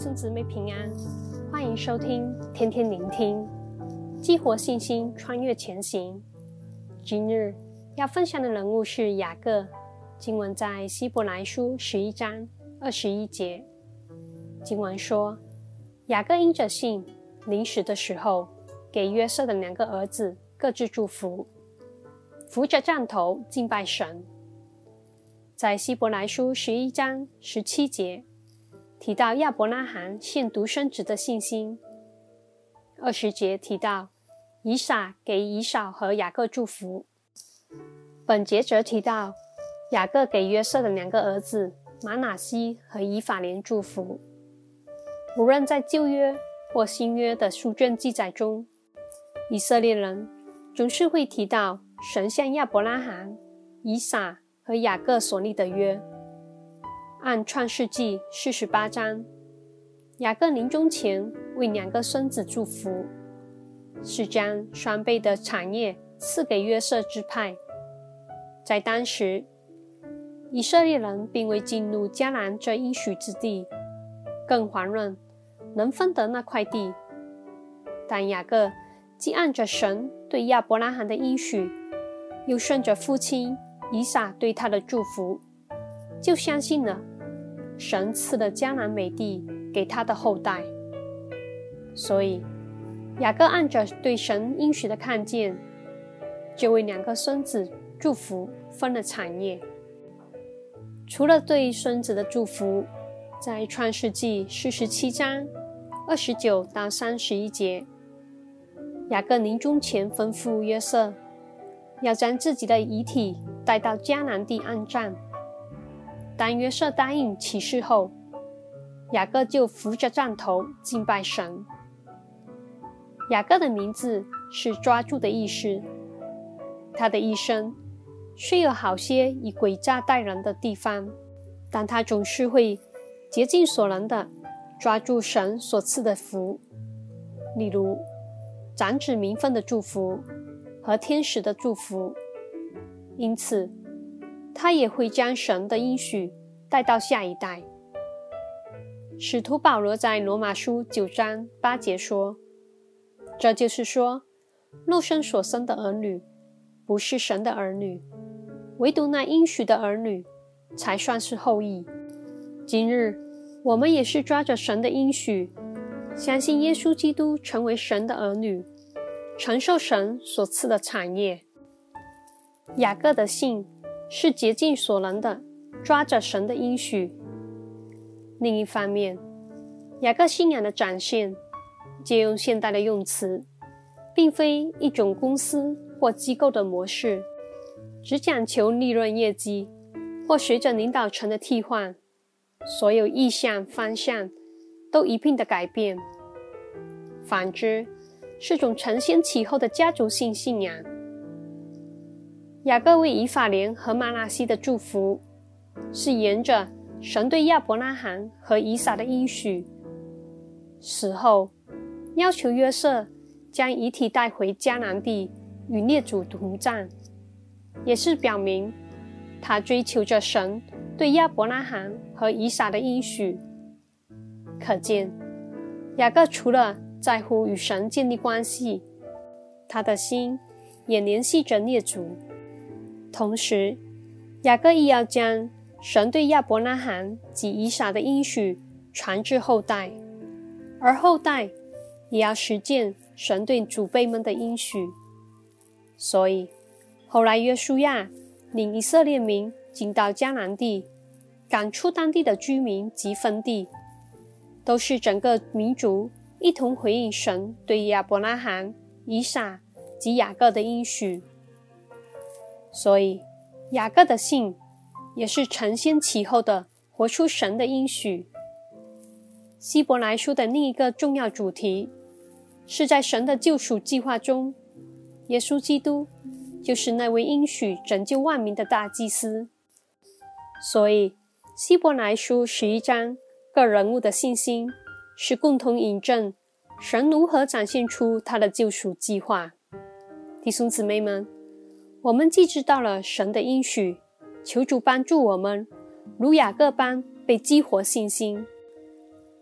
兄姊妹平安，欢迎收听天天聆听，激活信心，穿越前行。今日要分享的人物是雅各，经文在希伯来书十一章二十一节。经文说，雅各因着信，临死的时候，给约瑟的两个儿子各自祝福，扶着杖头敬拜神。在希伯来书十一章十七节。提到亚伯拉罕献独生子的信心。二十节提到以撒给以扫和雅各祝福。本节则提到雅各给约瑟的两个儿子玛拿西和以法莲祝福。无论在旧约或新约的书卷记载中，以色列人总是会提到神向亚伯拉罕、以撒和雅各所立的约。按创世纪四十八章，雅各临终前为两个孙子祝福，是将双倍的产业赐给约瑟支派。在当时，以色列人并未进入迦南这应许之地，更遑论能分得那块地。但雅各既按着神对亚伯拉罕的应许，又顺着父亲以撒对他的祝福。就相信了，神赐了迦南美地给他的后代，所以雅各按着对神应许的看见，就为两个孙子祝福，分了产业。除了对孙子的祝福，在创世纪四十七章二十九到三十一节，雅各临终前吩咐约瑟，要将自己的遗体带到迦南地安葬。当约瑟答应起誓后，雅各就扶着杖头敬拜神。雅各的名字是抓住的意思。他的一生虽有好些以诡诈待人的地方，但他总是会竭尽所能的抓住神所赐的福，例如长子名分的祝福和天使的祝福。因此，他也会将神的应许带到下一代。使徒保罗在罗马书九章八节说：“这就是说，肉身所生的儿女不是神的儿女，唯独那应许的儿女才算是后裔。今日我们也是抓着神的应许，相信耶稣基督成为神的儿女，承受神所赐的产业。雅各的信。”是竭尽所能的抓着神的应许。另一方面，雅各信仰的展现，借用现代的用词，并非一种公司或机构的模式，只讲求利润业绩，或随着领导层的替换，所有意向方向都一并的改变。反之，是种承先启后的家族性信仰。雅各为以法莲和玛拉西的祝福，是沿着神对亚伯拉罕和以撒的应许，死后要求约瑟将遗体带回迦南地与列祖同葬，也是表明他追求着神对亚伯拉罕和以撒的应许。可见，雅各除了在乎与神建立关系，他的心也联系着列祖。同时，雅各亦要将神对亚伯拉罕及以撒的应许传至后代，而后代也要实践神对祖辈们的应许。所以，后来约书亚领以色列民进到迦南地，赶出当地的居民及分地，都是整个民族一同回应神对亚伯拉罕、以撒及雅各的应许。所以，雅各的信也是承先启后的活出神的应许。希伯来书的另一个重要主题是在神的救赎计划中，耶稣基督就是那位应许拯救万民的大祭司。所以，希伯来书十一章各人物的信心是共同引证神如何展现出他的救赎计划。弟兄姊妹们。我们既知道了神的应许，求主帮助我们，如雅各般被激活信心，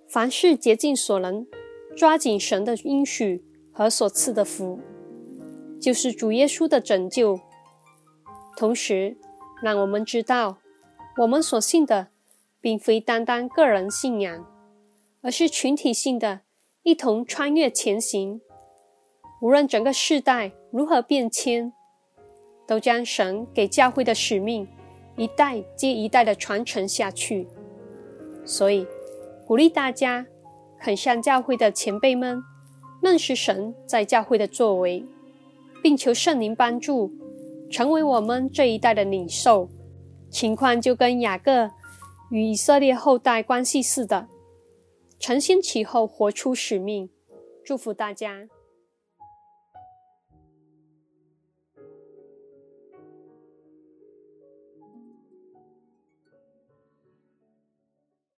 凡事竭尽所能，抓紧神的应许和所赐的福，就是主耶稣的拯救。同时，让我们知道，我们所信的，并非单单个人信仰，而是群体性的，一同穿越前行。无论整个世代如何变迁，都将神给教会的使命，一代接一代的传承下去。所以，鼓励大家肯向教会的前辈们认识神在教会的作为，并求圣灵帮助，成为我们这一代的领袖。情况就跟雅各与以色列后代关系似的，承先启后，活出使命。祝福大家。